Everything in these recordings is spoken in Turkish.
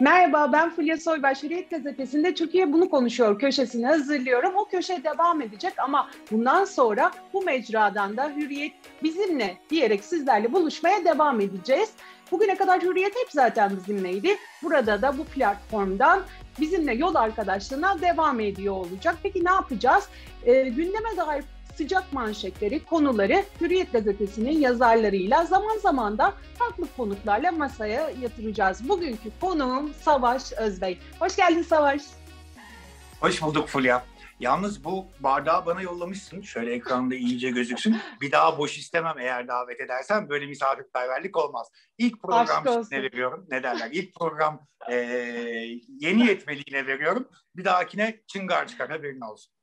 Merhaba ben Fulya Soybaş Hürriyet Gazetesi'nde Türkiye Bunu Konuşuyor köşesini hazırlıyorum. O köşe devam edecek ama bundan sonra bu mecradan da Hürriyet bizimle diyerek sizlerle buluşmaya devam edeceğiz. Bugüne kadar Hürriyet hep zaten bizimleydi. Burada da bu platformdan bizimle yol arkadaşlığına devam ediyor olacak. Peki ne yapacağız? Ee, gündeme dair sıcak manşetleri, konuları Hürriyet Gazetesi'nin yazarlarıyla zaman zaman da farklı konuklarla masaya yatıracağız. Bugünkü konuğum Savaş Özbey. Hoş geldin Savaş. Hoş bulduk Fulya. Yalnız bu bardağı bana yollamışsın. Şöyle ekranda iyice gözüksün. Bir daha boş istemem eğer davet edersen. Böyle misafirperverlik olmaz. İlk program ne veriyorum? Ne derler? İlk program e, yeni yetmeliğine veriyorum. Bir dahakine çıngar çıkar haberin olsun.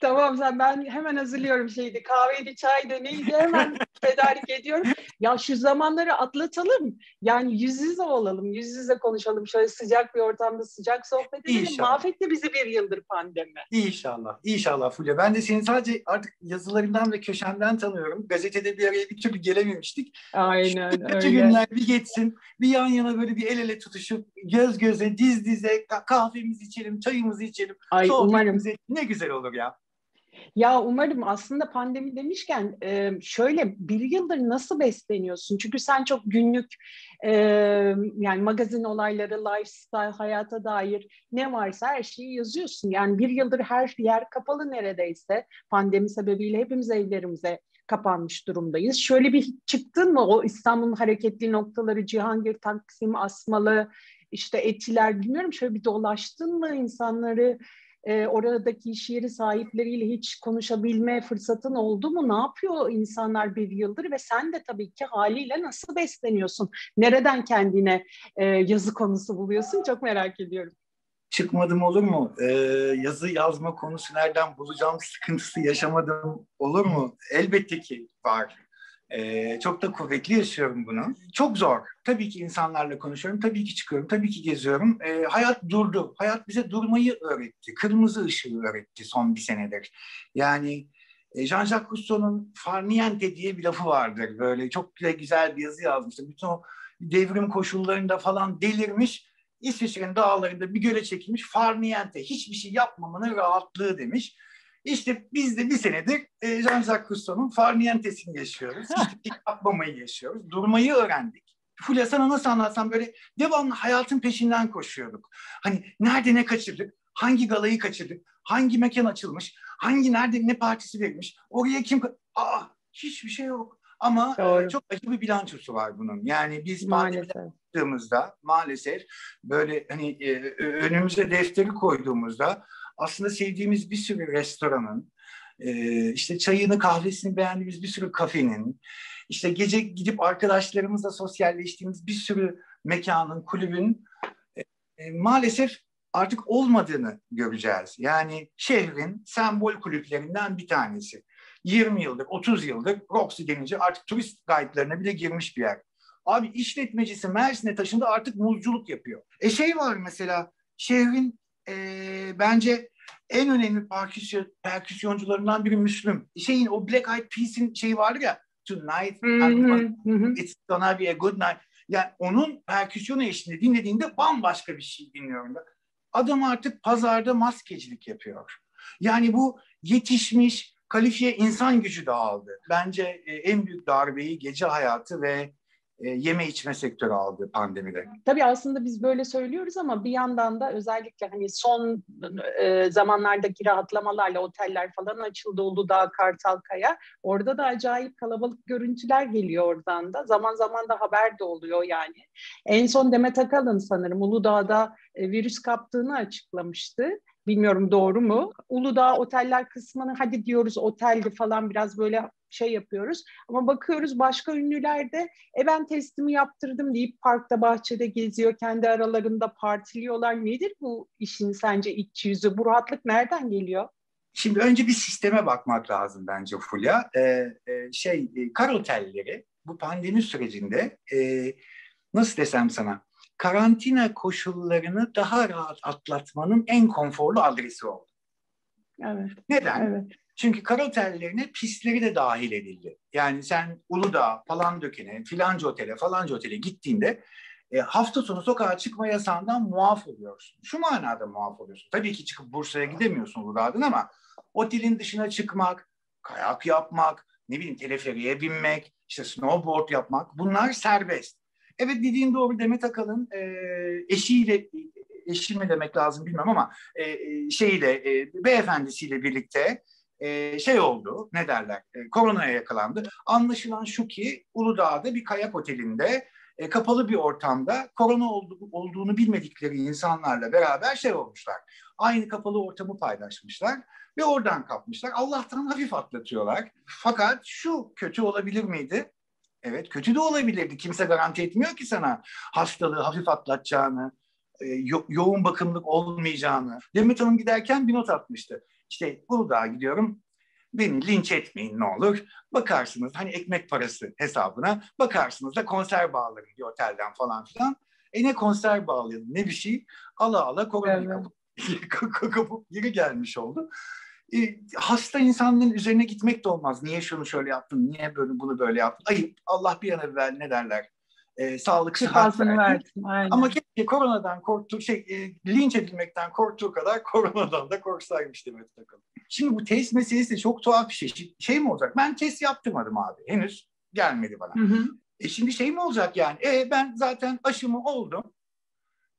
Tamam sen ben hemen hazırlıyorum şeydi kahveydi çaydı neydi hemen tedarik ediyorum. Ya şu zamanları atlatalım. Yani yüz yüze olalım, yüz yüze konuşalım. Şöyle sıcak bir ortamda sıcak sohbet edelim. İnşallah. Mahvetti bizi bir yıldır pandemi. İnşallah, İnşallah Fulya. Ben de seni sadece artık yazılarından ve köşemden tanıyorum. Gazetede bir araya bir türlü gelememiştik. Aynen Şu öyle. günler bir geçsin, bir yan yana böyle bir el ele tutuşup göz göze, diz dize kahvemizi içelim, çayımızı içelim. Ay umarım. Ne güzel olur ya. Ya umarım aslında pandemi demişken şöyle bir yıldır nasıl besleniyorsun? Çünkü sen çok günlük yani magazin olayları, lifestyle, hayata dair ne varsa her şeyi yazıyorsun. Yani bir yıldır her yer kapalı neredeyse. Pandemi sebebiyle hepimiz evlerimize kapanmış durumdayız. Şöyle bir çıktın mı o İstanbul'un hareketli noktaları Cihangir, Taksim, Asmalı, işte Etiler bilmiyorum şöyle bir dolaştın mı insanları e, oradaki iş yeri sahipleriyle hiç konuşabilme fırsatın oldu mu? Ne yapıyor insanlar bir yıldır ve sen de tabii ki haliyle nasıl besleniyorsun? Nereden kendine e, yazı konusu buluyorsun? Çok merak ediyorum. Çıkmadım olur mu? Ee, yazı yazma konusu nereden bulacağım sıkıntısı yaşamadım olur mu? Elbette ki var. Çok da kuvvetli yaşıyorum bunu. Çok zor. Tabii ki insanlarla konuşuyorum, tabii ki çıkıyorum, tabii ki geziyorum. Ee, hayat durdu. Hayat bize durmayı öğretti. Kırmızı ışığı öğretti son bir senedir. Yani Jean-Jacques Rousseau'nun farniente diye bir lafı vardır. Böyle çok güzel bir yazı yazmıştı. Bütün o devrim koşullarında falan delirmiş. İsviçre'nin dağlarında bir göle çekilmiş farniente. Hiçbir şey yapmamanın rahatlığı demiş. İşte biz de bir senedir e, Jean-Jacques Rousseau'nun farniyentesini yaşıyoruz. Şey yapmamayı yaşıyoruz. Durmayı öğrendik. Fulya sana nasıl anlatsam böyle devamlı hayatın peşinden koşuyorduk. Hani nerede ne kaçırdık, hangi galayı kaçırdık, hangi mekan açılmış, hangi nerede ne partisi verilmiş, oraya kim... Aa hiçbir şey yok. Ama e, Doğru. çok acı bir bilançosu var bunun. Yani biz baktığımızda maalesef böyle hani e, önümüze defteri koyduğumuzda aslında sevdiğimiz bir sürü restoranın, e, işte çayını kahvesini beğendiğimiz bir sürü kafenin, işte gece gidip arkadaşlarımızla sosyalleştiğimiz bir sürü mekanın, kulübün e, maalesef artık olmadığını göreceğiz. Yani şehrin sembol kulüplerinden bir tanesi. 20 yıldır, 30 yıldır Roxy denince artık turist guide'larına bile girmiş bir yer. Abi işletmecisi Mersin'e taşındı artık muzculuk yapıyor. E şey var mesela şehrin e, bence en önemli perküsyon, perküsyoncularından biri Müslüm. Şeyin o Black Eyed Peas'in şeyi vardı ya Tonight it's gonna be a good night. Yani onun perküsyon eşliğinde dinlediğinde bambaşka bir şey dinliyorum. Adam artık pazarda maskecilik yapıyor. Yani bu yetişmiş, kalifiye insan gücü dağıldı. Bence e, en büyük darbeyi gece hayatı ve e, yeme içme sektörü aldı pandemide. Tabii aslında biz böyle söylüyoruz ama bir yandan da özellikle hani son e, zamanlardaki rahatlamalarla oteller falan açıldı Uludağ, Kartalkaya. Orada da acayip kalabalık görüntüler geliyor oradan da. Zaman zaman da haber de oluyor yani. En son Demet Akalın sanırım Uludağ'da e, virüs kaptığını açıklamıştı. Bilmiyorum doğru mu? Uludağ oteller kısmını hadi diyoruz oteldi falan biraz böyle şey yapıyoruz. Ama bakıyoruz başka ünlüler de e ben testimi yaptırdım deyip parkta bahçede geziyor. Kendi aralarında partiliyorlar. Nedir bu işin sence iç yüzü? Bu rahatlık nereden geliyor? Şimdi önce bir sisteme bakmak lazım bence Fulya. Ee, e, şey e, kar otelleri bu pandemi sürecinde e, nasıl desem sana karantina koşullarını daha rahat atlatmanın en konforlu adresi oldu. Evet. Neden? Evet. Çünkü kar otellerine pistleri de dahil edildi. Yani sen Uludağ, falan dökene, filanca otele, falanca otele gittiğinde e, hafta sonu sokağa çıkma yasağından muaf oluyorsun. Şu manada muaf oluyorsun. Tabii ki çıkıp Bursa'ya gidemiyorsun Uludağ'dan ama otelin dışına çıkmak, kayak yapmak, ne bileyim teleferiye binmek, işte snowboard yapmak bunlar serbest. Evet dediğin doğru Demet Akalın e, eşiyle eşi mi demek lazım bilmem ama e, e, şeyle e, beyefendisiyle birlikte e, şey oldu ne derler e, koronaya yakalandı. Anlaşılan şu ki Uludağ'da bir kayak otelinde e, kapalı bir ortamda korona oldu, olduğunu bilmedikleri insanlarla beraber şey olmuşlar. Aynı kapalı ortamı paylaşmışlar ve oradan kapmışlar. Allah'tan hafif atlatıyorlar. Fakat şu kötü olabilir miydi? Evet kötü de olabilirdi. Kimse garanti etmiyor ki sana hastalığı hafif atlatacağını, e, yo- yoğun bakımlık olmayacağını. Demet Hanım giderken bir not atmıştı. İşte Uludağ'a gidiyorum. Beni linç etmeyin ne olur. Bakarsınız hani ekmek parası hesabına. Bakarsınız da konser bağlarım bir otelden falan filan. E ne konser bağlayalım ne bir şey. Ala ala koronayı evet. kapıp, kapıp geri gelmiş oldu. E, hasta insanların üzerine gitmek de olmaz. Niye şunu şöyle yaptın, niye böyle bunu böyle yaptın? Ayıp. Allah bir an evvel ne derler? E, sağlık sıhhat versin. Ama keşke koronadan korktuğu şey e, linç edilmekten korktuğu kadar koronadan da korksaymış Demet Akalın. Şimdi bu test meselesi de çok tuhaf bir şey. Şey mi olacak? Ben test yaptırmadım abi. Henüz gelmedi bana. Hı hı. E şimdi şey mi olacak yani? E ben zaten aşımı oldum.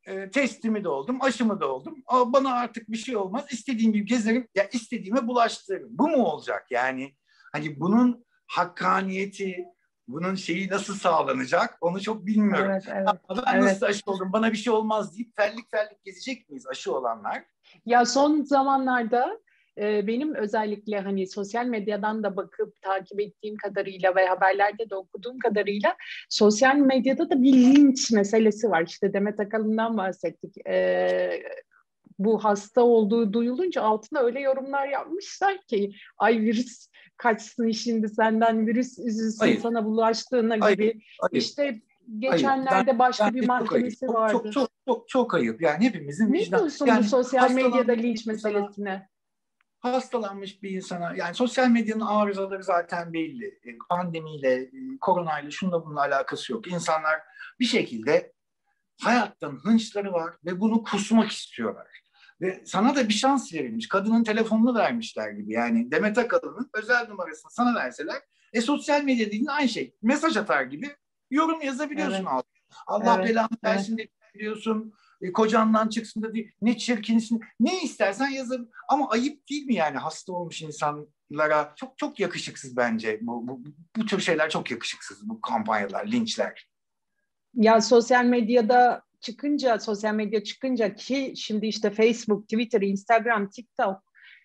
E, testimi de oldum, aşımı da oldum. Aa, bana artık bir şey olmaz. İstediğim gibi gezerim. Ya istediğime bulaştırırım. Bu mu olacak yani? Hani bunun hakkaniyeti, bunun şeyi nasıl sağlanacak onu çok bilmiyorum. Evet, evet, ben evet. nasıl aşı oldum bana bir şey olmaz deyip fellik fellik gezecek miyiz aşı olanlar? Ya son zamanlarda e, benim özellikle hani sosyal medyadan da bakıp takip ettiğim kadarıyla ve haberlerde de okuduğum kadarıyla sosyal medyada da bir linç meselesi var. İşte Demet Akalın'dan bahsettik. E, bu hasta olduğu duyulunca altına öyle yorumlar yapmışlar ki ay virüs kaçsın şimdi senden virüs üzülsün hayır. sana bulaştığına hayır. gibi. Hayır. İşte geçenlerde ben, başka ben bir mahkemesi vardı. Çok, çok, çok, çok ayıp. Yani hepimizin ne vicdan. diyorsun yani bu sosyal medyada linç meselesine? Hastalanmış bir insana yani sosyal medyanın arızaları zaten belli. E, pandemiyle, e, koronayla şunla bununla alakası yok. İnsanlar bir şekilde hayattan hınçları var ve bunu kusmak istiyorlar. Ve sana da bir şans verilmiş. Kadının telefonunu vermişler gibi. Yani Demet Akalın'ın özel numarasını sana verseler e sosyal medya dediğin aynı şey. Mesaj atar gibi yorum yazabiliyorsun evet. Allah evet. belanı versin evet. diyorsun. E, kocandan çıksın da değil. Ne çirkinsin. Ne istersen yazın. Ama ayıp değil mi yani hasta olmuş insanlara? Çok çok yakışıksız bence. Bu, bu, bu tür şeyler çok yakışıksız. Bu kampanyalar, linçler. Ya sosyal medyada çıkınca, sosyal medya çıkınca ki şimdi işte Facebook, Twitter, Instagram, TikTok,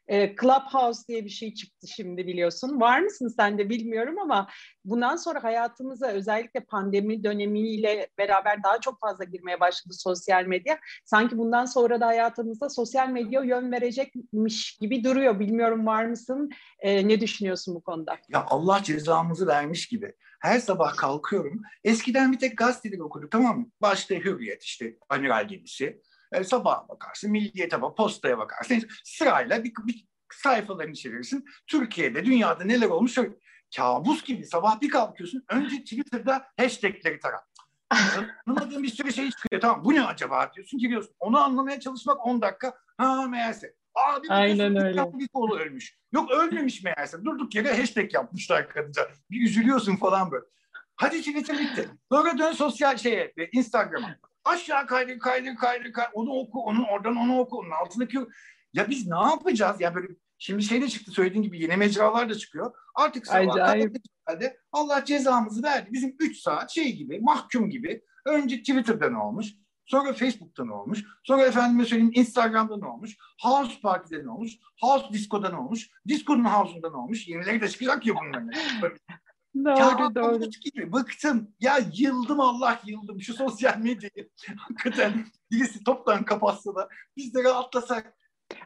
e, Clubhouse diye bir şey çıktı şimdi biliyorsun. Var mısın sen de bilmiyorum ama bundan sonra hayatımıza özellikle pandemi dönemiyle beraber daha çok fazla girmeye başladı sosyal medya. Sanki bundan sonra da hayatımızda sosyal medya yön verecekmiş gibi duruyor. Bilmiyorum var mısın? E, ne düşünüyorsun bu konuda? Ya Allah cezamızı vermiş gibi. Her sabah kalkıyorum. Eskiden bir tek gazeteleri okuduk tamam mı? Başta Hürriyet işte amiral gemisi. E, sabaha bakarsın, Milliyet'e bak, Posta'ya bakarsın. Sırayla bir, bir sayfalarını çevirirsin. Türkiye'de, dünyada neler olmuş kabus gibi sabah bir kalkıyorsun. Önce Twitter'da hashtagleri tara. Anlamadığın bir sürü şey çıkıyor. Tamam bu ne acaba diyorsun giriyorsun. Onu anlamaya çalışmak 10 dakika. Ha meğerse. Abi Aynen öyle. Bir kolu ölmüş. Yok ölmemiş meğerse. Durduk yere hashtag yapmışlar kadınca. Bir üzülüyorsun falan böyle. Hadi Twitter bitti. Sonra dön sosyal şeye, Instagram'a. Aşağı kaydır, kaydır, kaydır, kaydır. Onu oku, onun oradan onu oku, onun altındaki... Ya biz ne yapacağız? Ya böyle şimdi şey de çıktı söylediğin gibi yeni mecralar da çıkıyor. Artık sabah Allah cezamızı verdi. Bizim 3 saat şey gibi, mahkum gibi. Önce Twitter'dan olmuş. Sonra Facebook'tan olmuş. Sonra efendime söyleyeyim Instagram'dan olmuş. House Party'den olmuş. House Disco'dan olmuş. Disco'nun House'undan olmuş. Yenileri de çıkacak ya bunların. doğru ya, doğru. Gibi. Bıktım. Ya yıldım Allah yıldım. Şu sosyal medyayı hakikaten birisi toptan kapatsa da biz de rahatlasak.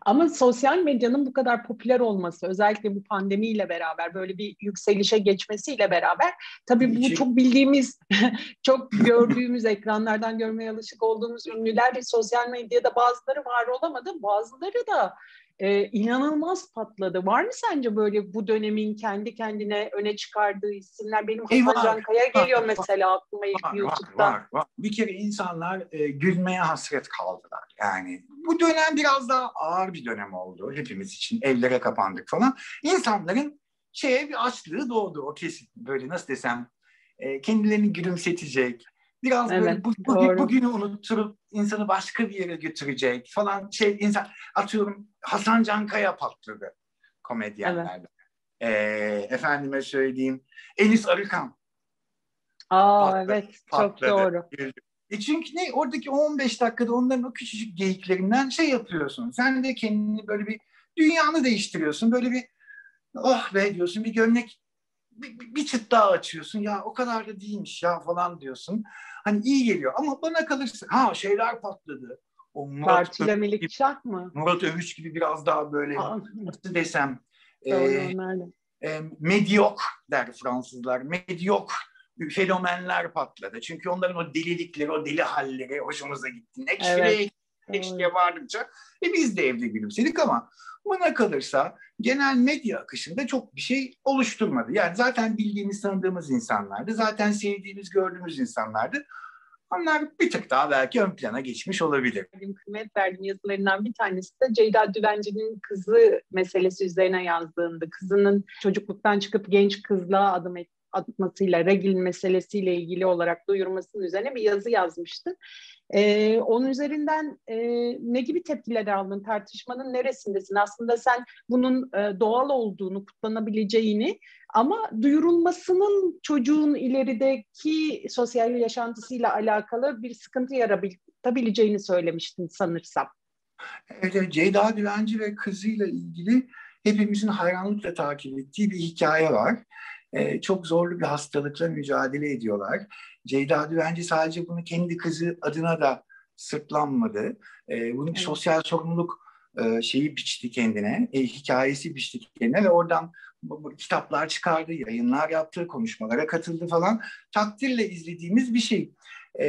Ama sosyal medyanın bu kadar popüler olması, özellikle bu pandemiyle beraber böyle bir yükselişe geçmesiyle beraber tabii bu çok bildiğimiz, çok gördüğümüz ekranlardan görmeye alışık olduğumuz ünlüler sosyal medyada bazıları var olamadı, bazıları da e, inanılmaz patladı. Var mı sence böyle bu dönemin kendi kendine öne çıkardığı isimler? Benim Hasan Cankaya geliyor mesela aklıma ilk var, YouTube'da. Var, var, var. Bir kere insanlar e, gülmeye hasret kaldılar. Yani bu dönem biraz daha ağır bir dönem oldu hepimiz için. Evlere kapandık falan. İnsanların şeye bir açlığı doğdu o kesin. Böyle nasıl desem e, kendilerini gülümsetecek, Biraz evet, böyle bu, bu, bugünü unutturup insanı başka bir yere götürecek falan şey insan atıyorum Hasan Cankaya patladı komedyenlerde. Evet. Ee, efendime söyleyeyim Enis Arıkan. Aa patladı, evet patladı. çok doğru. E çünkü ne oradaki 15 dakikada onların o küçücük geyiklerinden şey yapıyorsun. Sen de kendini böyle bir dünyanı değiştiriyorsun. Böyle bir oh be diyorsun bir gömlek bir, bir çıt daha açıyorsun. Ya o kadar da değilmiş ya falan diyorsun. Hani iyi geliyor ama bana kalırsa ha şeyler patladı. O Murat Partile Melikşah mı? Murat Övüş gibi biraz daha böyle nasıl desem e, e, medyok der Fransızlar. Medyok fenomenler patladı. Çünkü onların o delilikleri, o deli halleri hoşumuza gitti. Ne evet. Keşke vardıkça. E biz de evde gülümsedik ama bana kalırsa genel medya akışında çok bir şey oluşturmadı. Yani zaten bildiğimiz, tanıdığımız insanlardı. Zaten sevdiğimiz, gördüğümüz insanlardı. Onlar bir tık daha belki ön plana geçmiş olabilir. Benim kıymet verdiğim yazılarından bir tanesi de Ceyda Düvenci'nin kızı meselesi üzerine yazdığında kızının çocukluktan çıkıp genç kızlığa adım et, atmasıyla, regil meselesiyle ilgili olarak duyurmasının üzerine bir yazı yazmıştı. Ee, onun üzerinden e, ne gibi tepkiler aldın? Tartışmanın neresindesin? Aslında sen bunun e, doğal olduğunu, kutlanabileceğini ama duyurulmasının çocuğun ilerideki sosyal yaşantısıyla alakalı bir sıkıntı yaratabileceğini söylemiştin sanırsam. Evet, Ceyda Düvenci ve kızıyla ilgili hepimizin hayranlıkla takip ettiği bir hikaye var. Ee, çok zorlu bir hastalıkla mücadele ediyorlar. Ceyda Düvenci sadece bunu kendi kızı adına da sırtlanmadı. Ee, bunun evet. sosyal sorumluluk e, şeyi biçti kendine, e, hikayesi biçti kendine ve oradan bu, bu, kitaplar çıkardı, yayınlar yaptı, konuşmalara katıldı falan. Takdirle izlediğimiz bir şey. E,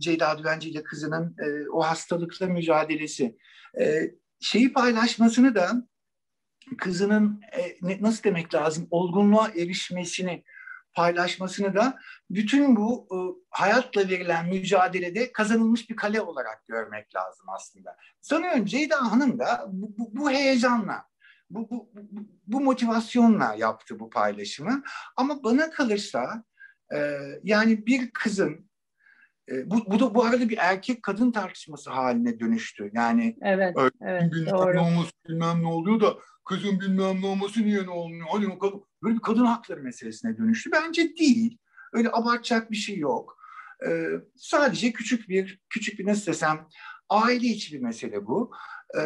Ceyda Düvenci ile kızının e, o hastalıkla mücadelesi. E, şeyi paylaşmasını da kızının e, nasıl demek lazım olgunluğa erişmesini paylaşmasını da bütün bu e, hayatla verilen mücadelede kazanılmış bir kale olarak görmek lazım aslında. Sanıyorum Ceyda Hanım da bu, bu, bu heyecanla, bu, bu, bu, motivasyonla yaptı bu paylaşımı. Ama bana kalırsa e, yani bir kızın e, bu, bu da bu arada bir erkek kadın tartışması haline dönüştü. Yani evet, evet, doğru. olması bilmem ne oluyor da kızın bilmem ne olması niye ne olmuyor? Hani o kadın, böyle bir kadın hakları meselesine dönüştü. Bence değil. Öyle abartacak bir şey yok. Ee, sadece küçük bir, küçük bir nasıl desem aile içi bir mesele bu. Ee,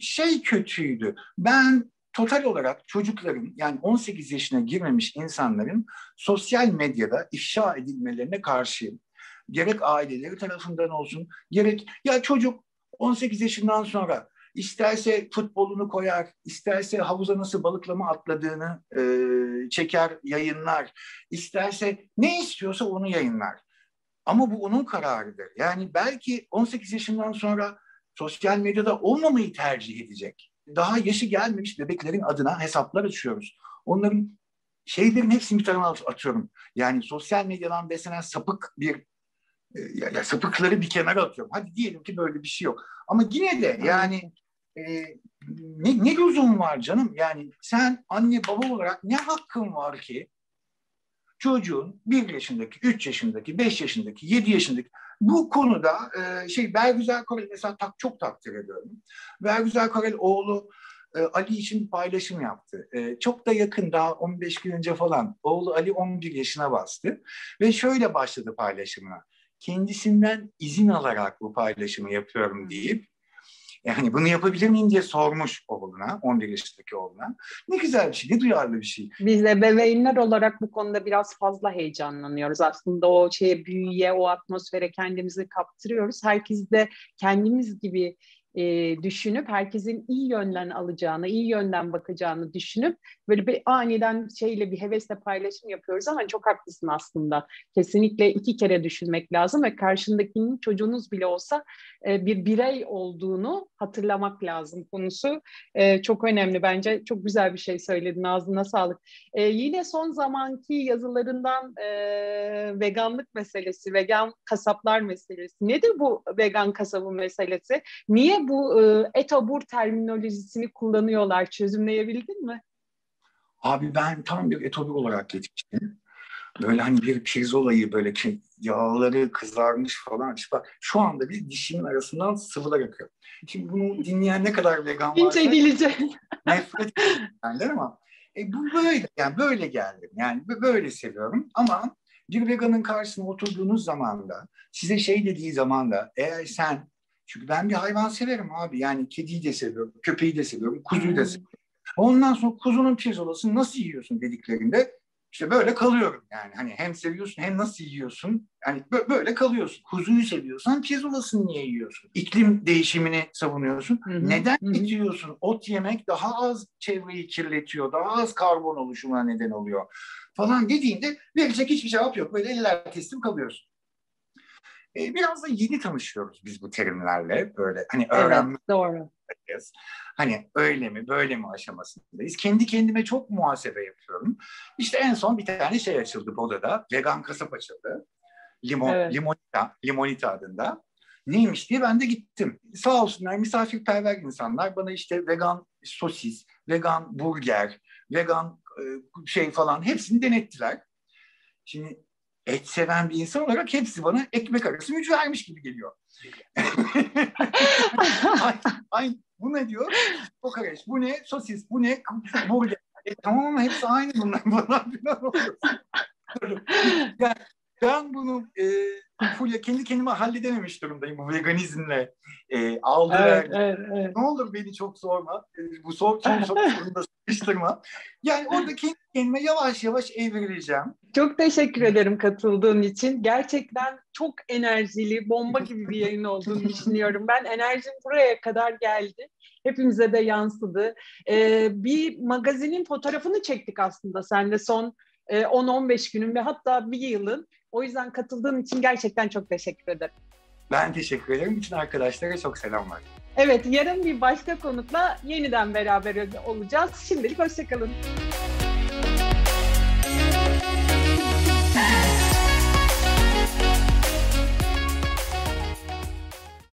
şey kötüydü. Ben total olarak çocukların yani 18 yaşına girmemiş insanların sosyal medyada ifşa edilmelerine karşıyım. Gerek aileleri tarafından olsun, gerek ya çocuk 18 yaşından sonra İsterse futbolunu koyar, isterse havuza nasıl balıklama atladığını e, çeker, yayınlar. İsterse ne istiyorsa onu yayınlar. Ama bu onun kararıdır. Yani belki 18 yaşından sonra sosyal medyada olmamayı tercih edecek. Daha yaşı gelmemiş bebeklerin adına hesaplar açıyoruz. Onların şeylerin hepsini bir tarafa atıyorum. Yani sosyal medyadan beslenen sapık bir ya, ya sapıkları bir kenara atıyorum. Hadi diyelim ki böyle bir şey yok. Ama yine de yani e, ne, ne lüzum var canım? Yani sen anne baba olarak ne hakkın var ki çocuğun bir yaşındaki, üç yaşındaki, beş yaşındaki, yedi yaşındaki bu konuda e, şey Bergüzel Korel mesela tak, çok takdir ediyorum. Bergüzel Korel oğlu e, Ali için paylaşım yaptı. E, çok da yakın daha 15 gün önce falan oğlu Ali 11 yaşına bastı ve şöyle başladı paylaşımına. Kendisinden izin alarak bu paylaşımı yapıyorum deyip yani bunu yapabilir miyim diye sormuş oğluna, 11 yaşındaki oğluna. Ne güzel bir şey, ne duyarlı bir şey. Biz ebeveynler olarak bu konuda biraz fazla heyecanlanıyoruz. Aslında o şeye, büyüye, o atmosfere kendimizi kaptırıyoruz. Herkes de kendimiz gibi e, düşünüp herkesin iyi yönden alacağını, iyi yönden bakacağını düşünüp böyle bir aniden şeyle bir hevesle paylaşım yapıyoruz ama çok haklısın aslında. Kesinlikle iki kere düşünmek lazım ve karşındakinin çocuğunuz bile olsa e, bir birey olduğunu hatırlamak lazım konusu. E, çok önemli bence. Çok güzel bir şey söyledin. Ağzına sağlık. E, yine son zamanki yazılarından e, veganlık meselesi, vegan kasaplar meselesi. Nedir bu vegan kasabı meselesi? Niye bu e, etobur terminolojisini kullanıyorlar? Çözümleyebildin mi? Abi ben tam bir etobur olarak yetiştim. Böyle hani bir pirzolayı böyle ki yağları kızarmış falan. İşte bak şu anda bir dişimin arasından sıvılar akıyor. Şimdi bunu dinleyen ne kadar vegan varsa İnce dilice. nefret benden ama e, bu böyle yani böyle geldim. Yani böyle seviyorum ama bir veganın karşısına oturduğunuz zaman da size şey dediği zaman da eğer sen çünkü ben bir hayvan severim abi. Yani kediyi de seviyorum, köpeği de seviyorum, kuzuyu da seviyorum. Ondan sonra kuzunun pirzolasını nasıl yiyorsun dediklerinde işte böyle kalıyorum yani. Hani hem seviyorsun hem nasıl yiyorsun? Yani böyle kalıyorsun. Kuzuyu seviyorsan pirzolasını niye yiyorsun? İklim değişimini savunuyorsun. Hı hı. Neden hı yiyorsun? Ot yemek daha az çevreyi kirletiyor, daha az karbon oluşumuna neden oluyor falan dediğinde verecek hiçbir cevap yok. Böyle eller teslim kalıyorsun. Ee, biraz da yeni tanışıyoruz biz bu terimlerle. Böyle hani öğrenme. Evet, doğru. Hani öyle mi böyle mi aşamasındayız. Kendi kendime çok muhasebe yapıyorum. İşte en son bir tane şey açıldı Boda'da. Vegan kasap açıldı. Limon, evet. Limonita, Limonita adında. Neymiş diye ben de gittim. Sağ olsunlar misafirperver insanlar bana işte vegan sosis, vegan burger, vegan e, şey falan hepsini denettiler. Şimdi et seven bir insan olarak hepsi bana ekmek arası mücvermiş gibi geliyor. ay, ay, bu ne diyor? Kokoreç, bu ne? Sosis, bu ne? Burger. E, tamam ama hepsi aynı bunlar. Bunlar falan oluyor. yani ben bunu e, full kendi kendime halledememiş durumdayım bu veganizmle. E, aldı evet, evet, evet. Ne olur beni çok sorma. E, bu son, son sorunda sıkıştırma. Yani orada kendi kendime yavaş yavaş evrileceğim. Çok teşekkür ederim katıldığın için. Gerçekten çok enerjili, bomba gibi bir yayın olduğunu düşünüyorum. Ben enerjim buraya kadar geldi. Hepimize de yansıdı. Ee, bir magazinin fotoğrafını çektik aslında sen de son 10-15 e, günün ve hatta bir yılın. O yüzden katıldığın için gerçekten çok teşekkür ederim. Ben teşekkür ederim. Bütün arkadaşlara çok selam var. Evet, yarın bir başka konukla yeniden beraber olacağız. Şimdilik hoşçakalın.